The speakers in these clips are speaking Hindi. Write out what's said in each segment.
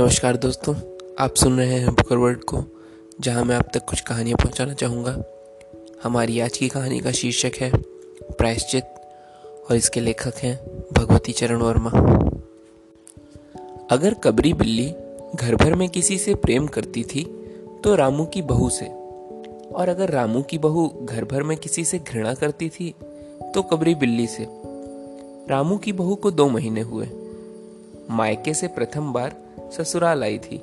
नमस्कार दोस्तों, आप सुन रहे हैं बुकर वर्ड को, जहाँ मैं आप तक कुछ कहानियाँ पहुंचाना चाहूँगा। हमारी आज की कहानी का शीर्षक है प्रायश्चित, और इसके लेखक हैं भगवती चरण वर्मा। अगर कबरी बिल्ली घर भर में किसी से प्रेम करती थी तो रामू की बहू से। और अगर रामू की बहू घर भर में किसी से घृणा करती थी तो कबरी बिल्ली से। रामू की बहू को दो महीने हुए। मायके से प्रथम बार ससुराल आई थी।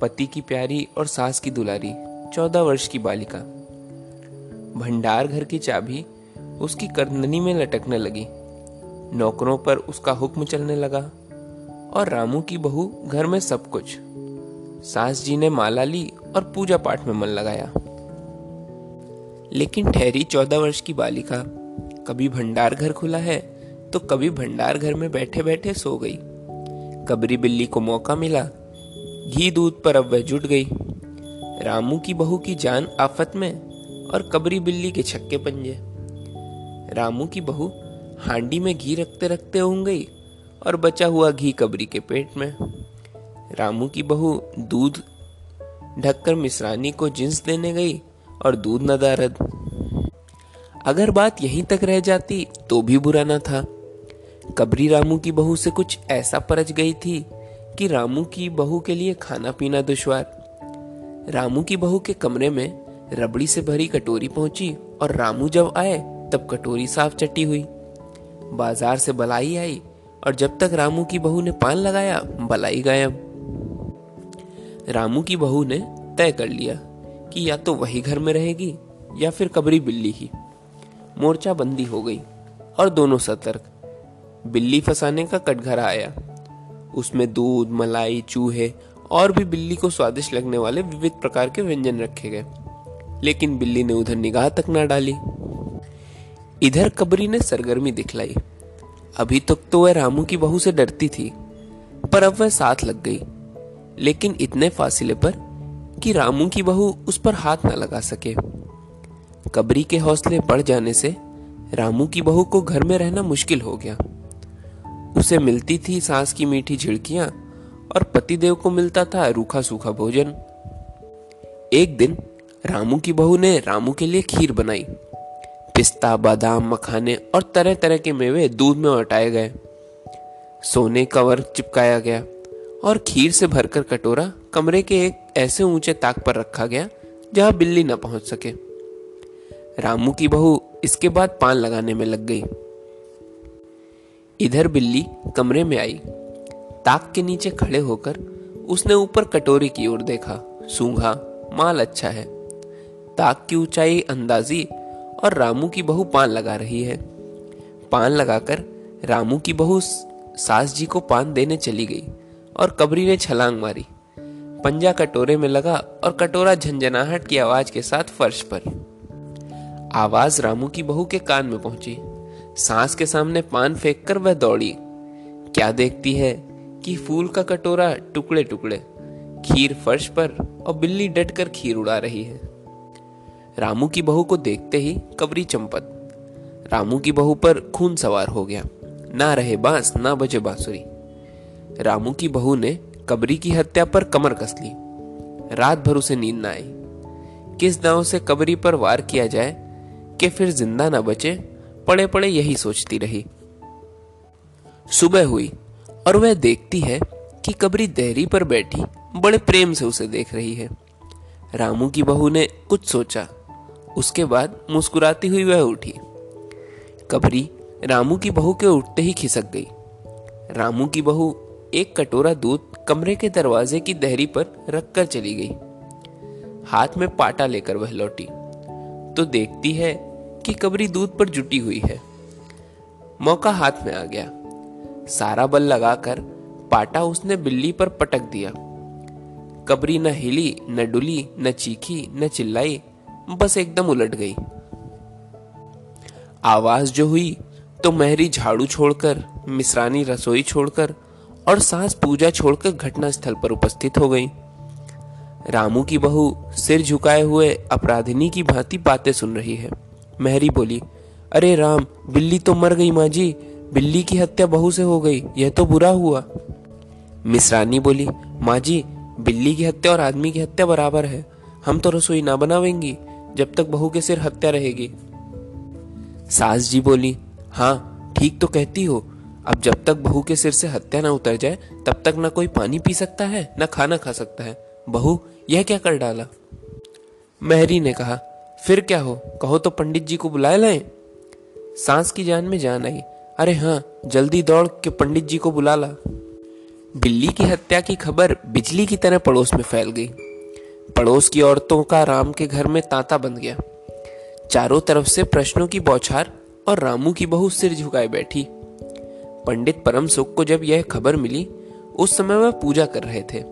पति की प्यारी और सास की दुलारी, चौदह वर्ष की बालिका। भंडार घर की चाबी उसकी करदनी में लटकने लगी। नौकरों पर उसका हुक्म चलने लगा और रामू की बहू घर में सब कुछ। सास जी ने माला ली और पूजा पाठ में मन लगाया। लेकिन ठहरी चौदह वर्ष की बालिका, कभी भंडार घर खुला है तो कभी भंडार घर में बैठे बैठे सो गई। कबरी बिल्ली को मौका मिला। घी दूध पर अब वह जुट गई। रामू की बहू की जान आफत में और कबरी बिल्ली के छक्के पंजे। रामू की बहू हांडी में घी रखते रखते उंग गई और बचा हुआ घी कबरी के पेट में। रामू की बहू दूध ढककर मिश्रानी को जिन्स देने गई और दूध नदारद। अगर बात यहीं तक रह जाती तो भी बुरा न था। कबरी रामू की बहू से कुछ ऐसा परच गई थी कि रामू की बहू के लिए खाना पीना दुश्वार। रामू की बहू के कमरे में रबड़ी से भरी कटोरी पहुँची और रामू जब आए, तब कटोरी साफ़ चटी हुई। बाज़ार से बलाई आई और जब तक रामू की बहू ने पान लगाया, बलाई गायब। रामू की बहू ने तय कर लिया कि या तो वही घर में रहेगी या फिर कबरी बिल्ली ही। मोर्चा बंदी हो गई और दोनों सतर्क। बिल्ली फंसाने का कटघरा आया। उसमें दूध मलाई चूहे और भी बिल्ली को स्वादिष्ट लगने वाले विविध प्रकार के व्यंजन रखे गए। लेकिन बिल्ली ने उधर निगाह तक ना डाली। इधर कबरी ने सरगर्मी दिखलाई। अभी तक तो, वह रामू की बहू से डरती थी पर अब वह साथ लग गई। लेकिन इतने फासिले पर कि रामू की बहू उस पर हाथ ना लगा सके। कबरी के हौसले बढ़ जाने से रामू की बहू को घर में रहना मुश्किल हो गया। उसे मिलती थी सांस की मीठी झिड़कियाँ और पतिदेव को मिलता था रूखा सूखा भोजन। एक दिन रामू की बहू ने रामू के लिए खीर बनाई। पिस्ता, बादाम, मखाने और तरह तरह के मेवे दूध में उटाए गए। सोने कवर चिपकाया गया और खीर से भरकर कटोरा कमरे के एक ऐसे ऊँचे ताक पर रखा गया जहाँ बिल्ली न पहुँच सके। रामू की बहू इसके बाद पान लगाने में लग गई। इधर बिल्ली कमरे में आई। ताक के नीचे खड़े होकर उसने ऊपर कटोरी की ओर देखा। सूंघा, माल अच्छा है। ताक की ऊंचाई अंदाजी और रामू की बहू पान लगा रही है। पान लगाकर रामू की बहू सास जी को पान देने चली गई और कबरी ने छलांग मारी। पंजा कटोरे में लगा और कटोरा झंझनाहट की आवाज़ के साथ फर्श पर। आवाज़ रामू की बहू के कान में पहुँची। सांस के सामने पान फेंक कर वह दौड़ी। क्या देखती है कि फूल का कटोरा टुकड़े टुकड़े खीर फर्श पर और बिल्ली डटकर खीर उड़ा रही है। रामू की बहू को देखते ही कबरी चंपत। रामू की बहू पर खून सवार हो गया। ना रहे बाँस, ना बजे बांसुरी। रामू की बहू ने कबरी की हत्या पर कमर कस ली। रात भर उसे नींद ना आई। किस दांव से कबरी पर वार किया जाए कि फिर ज़िंदा ना बचे पड़े पड़े यही सोचती रही। सुबह हुई और वह देखती है कि कबरी देहरी पर बैठी बड़े प्रेम से उसे देख रही है। रामू की बहू ने कुछ सोचा, उसके बाद मुस्कुराती हुई वह उठी। कबरी रामू की बहू के उठते ही खिसक गई। रामू की बहू एक कटोरा दूध कमरे के दरवाजे की दहरी पर रखकर चली गई। हाथ में पाटा लेकर वह लौटी तो देखती है की कबरी दूध पर जुटी हुई है। मौका हाथ में आ गया। सारा बल लगाकर पाटा उसने बिल्ली पर पटक दिया। कबरी न हिली, न डुली, न चीखी, न चिल्लाई, बस एकदम उलट गई। आवाज़ जो हुई तो महरी झाड़ू छोड़कर मिश्रानी रसोई छोड़कर और सांस पूजा छोड़कर घटना स्थल पर उपस्थित हो गई। रामू की बहू सिर झुकाए हुए अपराधिनी की भांति बातें सुन रही है। महरी बोली, अरे राम, बिल्ली तो मर गई माँ जी। बिल्ली की हत्या बहू से हो गई, यह तो बुरा हुआ। मिसरानी बोली, माँ जी, बिल्ली की हत्या और आदमी की हत्या बराबर है। हम तो रसोई ना बनावेंगी, जब तक बहू के सिर हत्या रहेगी। सास जी बोली हाँ ठीक तो कहती हो। अब जब तक बहू के सिर से हत्या ना उतर जाए, तब तक ना कोई पानी पी सकता है, ना खाना खा सकता है। बहू, यह क्या कर डाला? मेहरी ने कहा फिर क्या हो? कहो तो पंडित जी को बुलाए लाए। सांस की जान में जान आई। अरे हाँ जल्दी दौड़ के पंडित जी को बुला ला। बिल्ली की हत्या की खबर बिजली की तरह पड़ोस में फैल गई। पड़ोस की औरतों का राम के घर में तांता बन गया। चारों तरफ़ से प्रश्नों की बौछार और रामू की बहू सिर झुकाए बैठी। पंडित परम सुख को जब यह खबर मिली, उस समय वह पूजा कर रहे थे।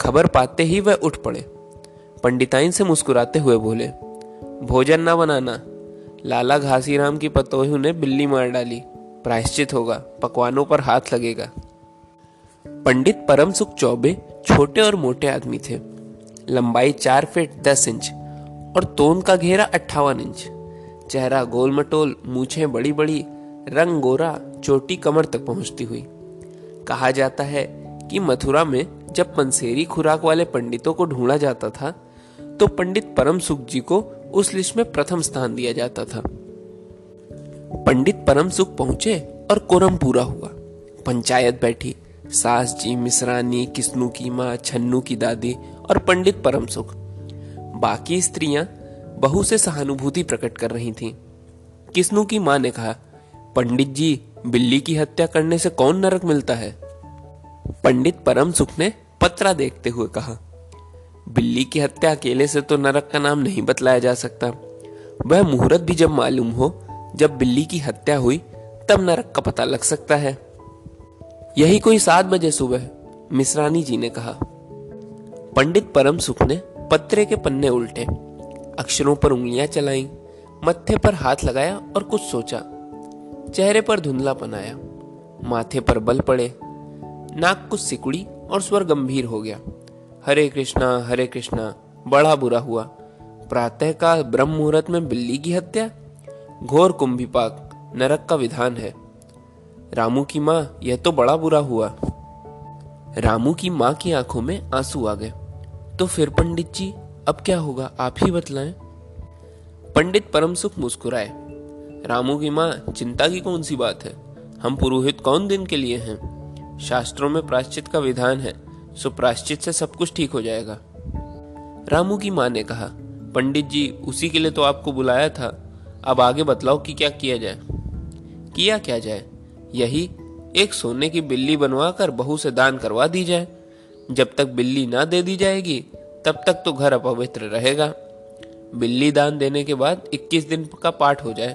खबर पाते ही वह उठ पड़े। पंडिताइन से मुस्कुराते हुए बोले भोजन ना बनाना। लाला घासीराम की पतोही ने बिल्ली मार डाली। प्रायश्चित होगा, पकवानों पर हाथ लगेगा। पंडित परम सुख चौबे छोटे और मोटे आदमी थे। लंबाई चार फीट दस इंच और तोन का घेरा अट्ठावन इंच। चेहरा गोल मटोल मूछे बड़ी बड़ी, रंग गोरा, चोटी कमर तक पहुँचती हुई। कहा जाता है कि मथुरा में जब पंसेरी खुराक वाले पंडितों को ढूंढा जाता था तो पंडित परम सुख जी को उस लिस्ट में प्रथम स्थान दिया जाता था। पंडित परम सुख पहुँचे और कोरम पूरा हुआ। पंचायत बैठी सास जी मिश्रानी किस्नू की माँ, छन्नू की दादी और पंडित परम सुख बाकी स्त्रियाँ बहू से सहानुभूति प्रकट कर रही थीं। किस्नू की माँ ने कहा, पंडित जी, बिल्ली की हत्या करने से कौन नरक मिलता है? पंडित परम सुख ने पत्रा देखते हुए कहा बिल्ली की हत्या अकेले से तो नरक का नाम नहीं बतलाया जा सकता। वह मुहूर्त भी जब मालूम हो, जब बिल्ली की हत्या हुई, तब नरक का पता लग सकता है। यही कोई सात बजे सुबह मिश्रानी जी ने कहा। पंडित परम सुख ने पत्रे के पन्ने उल्टे, अक्षरों पर उंगलियाँ चलाई, मत्थे पर हाथ लगाया और कुछ सोचा। चेहरे पर धुंधलापन आया, माथे पर बल पड़े, नाक कुछ सिकुड़ी और स्वर गंभीर हो गया। हरे कृष्णा हरे कृष्णा, बड़ा बुरा हुआ। प्रातः का ब्रह्म मुहूर्त में बिल्ली की हत्या? घोर कुंभिपाक, नरक का विधान है। रामू की माँ, यह तो बड़ा बुरा हुआ। रामू की माँ की आँखों में आँसू आ गए। तो फिर पंडित जी, अब क्या होगा, आप ही बतलाएँ। पंडित परम सुख मुस्कुराए। रामू की माँ, चिंता की कौन सी बात है? हम पुरोहित कौन दिन के लिए हैं? शास्त्रों में प्राश्चित का विधान है। सो प्राश्चित से सब कुछ ठीक हो जाएगा। रामू की माँ ने कहा, पंडित जी, उसी के लिए तो आपको बुलाया था। अब आगे बतलाओ कि क्या किया जाए। किया क्या जाए? यही, एक सोने की बिल्ली बनवा कर बहू से दान करवा दी जाए। जब तक बिल्ली ना दे दी जाएगी, तब तक तो घर अपवित्र रहेगा। बिल्ली दान देने के बाद 21 दिन का पाठ हो जाए।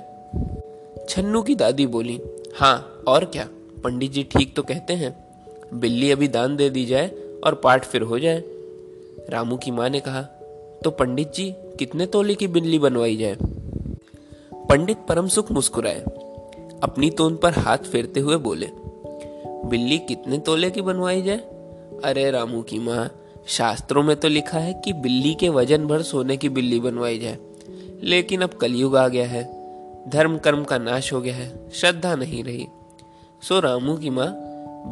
छन्नू की दादी बोली हाँ और क्या? पंडित जी ठीक तो कहते हैं, बिल्ली अभी दान दे दी जाए और पाठ फिर हो जाए। रामू की माँ ने कहा तो पंडित जी, कितने तोले की बिल्ली बनवाई जाए? पंडित परम सुख मुस्कुराए, अपनी तोन पर हाथ फेरते हुए बोले, बिल्ली कितने तोले की बनवाई जाए? अरे रामू की माँ, शास्त्रों में तो लिखा है कि बिल्ली के वज़न भर सोने की बिल्ली बनवाई जाए। लेकिन अब कलयुग आ गया है, धर्म कर्म का नाश हो गया है, श्रद्धा नहीं रही। सो रामू की माँ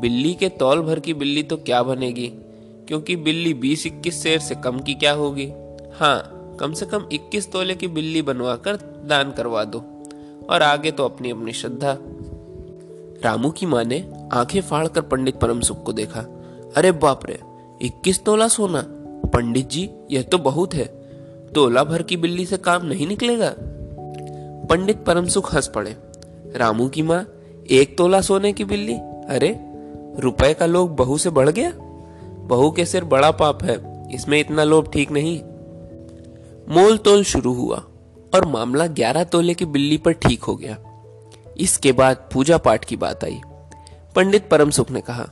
बिल्ली के तौल भर की बिल्ली तो क्या बनेगी? क्योंकि बिल्ली बीस इक्कीस शेर से कम की क्या होगी? हाँ कम से कम इक्कीस तोले की बिल्ली बनवा कर दान करवा दो, और आगे तो अपनी अपनी श्रद्धा। रामू की माँ ने आँखें फाड़कर पंडित परम सुख को देखा। अरे बाप रे, इक्कीस तोला सोना? पंडित जी, यह तो बहुत है। तोला भर की बिल्ली से काम नहीं निकलेगा? पंडित परम सुख हंस पड़े। रामू की माँ, एक तोला सोने की बिल्ली? अरे रुपए का लोभ बहू से बढ़ गया? बहू के सिर बड़ा पाप है, इसमें इतना लोभ ठीक नहीं। मोल तोल शुरू हुआ और मामला ग्यारह तोले की बिल्ली पर ठीक हो गया। इसके बाद पूजा पाठ की बात आई। पंडित परम सुख ने कहा,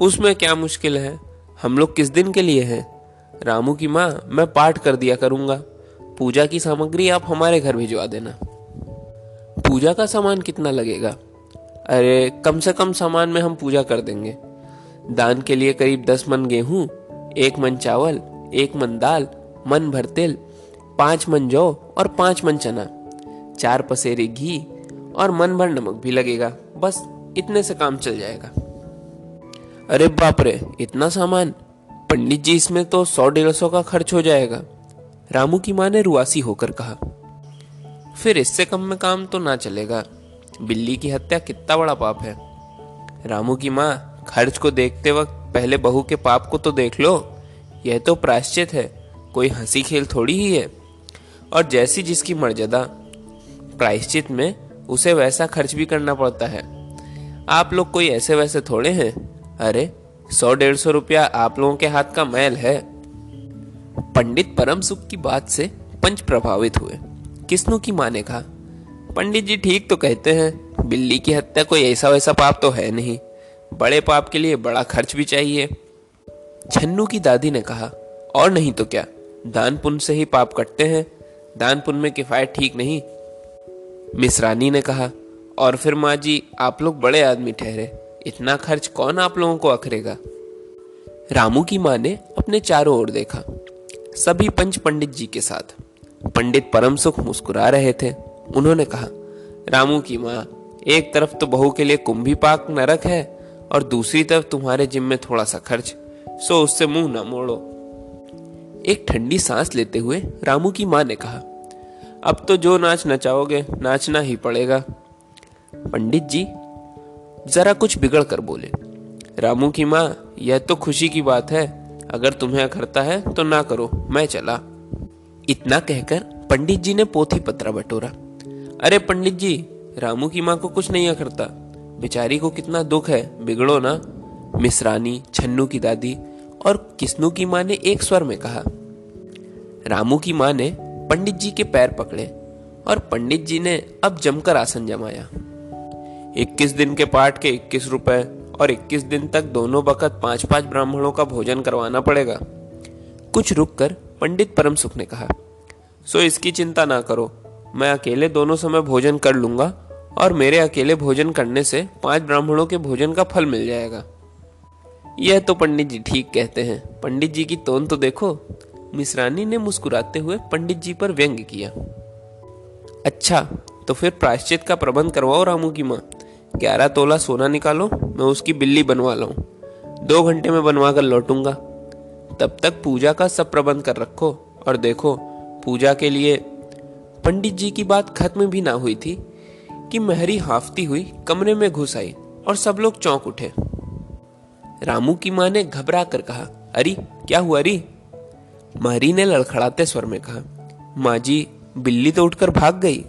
उसमें क्या मुश्किल है? हम लोग किस दिन के लिए हैं? रामू की माँ, मैं पाठ कर दिया करूँगा। पूजा की सामग्री आप हमारे घर भिजवा देना। पूजा का सामान कितना लगेगा? अरे, कम से कम सामान में हम पूजा कर देंगे। दान के लिए करीब दस मन गेहूँ, एक मन चावल, एक मन दाल, मन भर तेल पाँच मन जौ और पाँच मन चना। चार पसेरी घी और मन भर नमक भी लगेगा। बस, इतने से काम चल जाएगा। अरे बाप रे, इतना सामान? पंडित जी, इसमें तो सौ डेढ़ सौ का खर्च हो जाएगा। रामू की माँ ने रुआसी होकर कहा, फिर इससे कम में काम तो ना चलेगा। बिल्ली की हत्या कितना बड़ा पाप है। रामू की माँ, खर्च को देखते वक्त पहले बहू के पाप को तो देख लो। यह तो प्रायश्चित है, कोई हँसी खेल थोड़ी ही है। और जैसी जिसकी मर्यादा, प्रायश्चित में उसे वैसा खर्च भी करना पड़ता है। आप लोग कोई ऐसे वैसे थोड़े हैं? अरे, सौ डेढ़ सौ रुपया आप लोगों के हाथ का मैल है। पंडित परम सुख की बात से पंच प्रभावित हुए। किस्नु की माँ ने कहा? पंडित जी ठीक तो कहते हैं, बिल्ली की हत्या कोई ऐसा वैसा पाप तो है नहीं। बड़े पाप के लिए बड़ा खर्च भी चाहिए। छन्नू की दादी ने कहा, और नहीं तो क्या? दान पुण्य से ही पाप कटते हैं दान पुण्य में किफायत ठीक नहीं। मिसरानी ने कहा, और फिर माँ जी, आप लोग बड़े आदमी ठहरे, इतना खर्च कौन आप लोगों को अखरेगा? रामू की माँ ने अपने चारों ओर देखा, सभी पंच पंडित जी के साथ। पंडित परम सुख मुस्कुरा रहे थे। उन्होंने कहा, रामू की माँ, एक तरफ़ तो बहू के लिए कुंभी पाक नरक है और दूसरी तरफ़ तुम्हारे जिम में थोड़ा सा खर्च, सो उससे मुँह ना मोड़ो। एक ठंडी सांस लेते हुए रामू की माँ ने कहा, अब तो जो नाच नचाओगे, नाचना ही पड़ेगा। पंडित जी जरा कुछ बिगड़ कर बोले, रामू की माँ, यह तो खुशी की बात है, अगर तुम्हें अखरता है तो ना करो, मैं चला। इतना कहकर पंडित जी ने पोथी पत्रा बटोरा। अरे पंडित जी, रामू की माँ को कुछ नहीं अखरता बेचारी को कितना दुख है, बिगड़ो ना। मिसरानी, छन्नू की दादी और किस्नू की माँ ने एक स्वर में कहा, रामू की माँ ने पंडित जी के पैर पकड़े और पंडित जी ने अब जमकर आसन जमाया। इक्कीस दिन के पाठ के इक्कीस रुपए और इक्कीस दिन तक दोनों बखत पाँच पाँच ब्राह्मणों का भोजन करवाना पड़ेगा। कुछ रुक कर पंडित परम सुख ने कहा, सो इसकी चिंता ना करो। मैं अकेले दोनों समय भोजन कर लूँगा और मेरे अकेले भोजन करने से पाँच ब्राह्मणों के भोजन का फल मिल जाएगा। यह तो पंडित जी ठीक कहते हैं। पंडित जी की तोन तो देखो मिश्रानी ने मुस्कुराते हुए पंडित जी पर व्यंग किया। अच्छा तो फिर प्रायश्चित का प्रबंध करवाओ रामू की माँ। ग्यारह तोला सोना निकालो, मैं उसकी बिल्ली बनवा लाऊं दो घंटे में बनवा कर लौटूँगा। तब तक पूजा का सब प्रबंध कर रखो और देखो, पूजा के लिए पंडित जी की बात खत्म भी ना हुई थी कि महरी हाफती हुई कमरे में घुस आई और सब लोग चौंक उठे। रामू की माँ ने घबरा कर कहा, अरे, क्या हुआ अरे महरी ने लड़खड़ाते स्वर में कहा, माँ जी, बिल्ली तो उठकर भाग गई।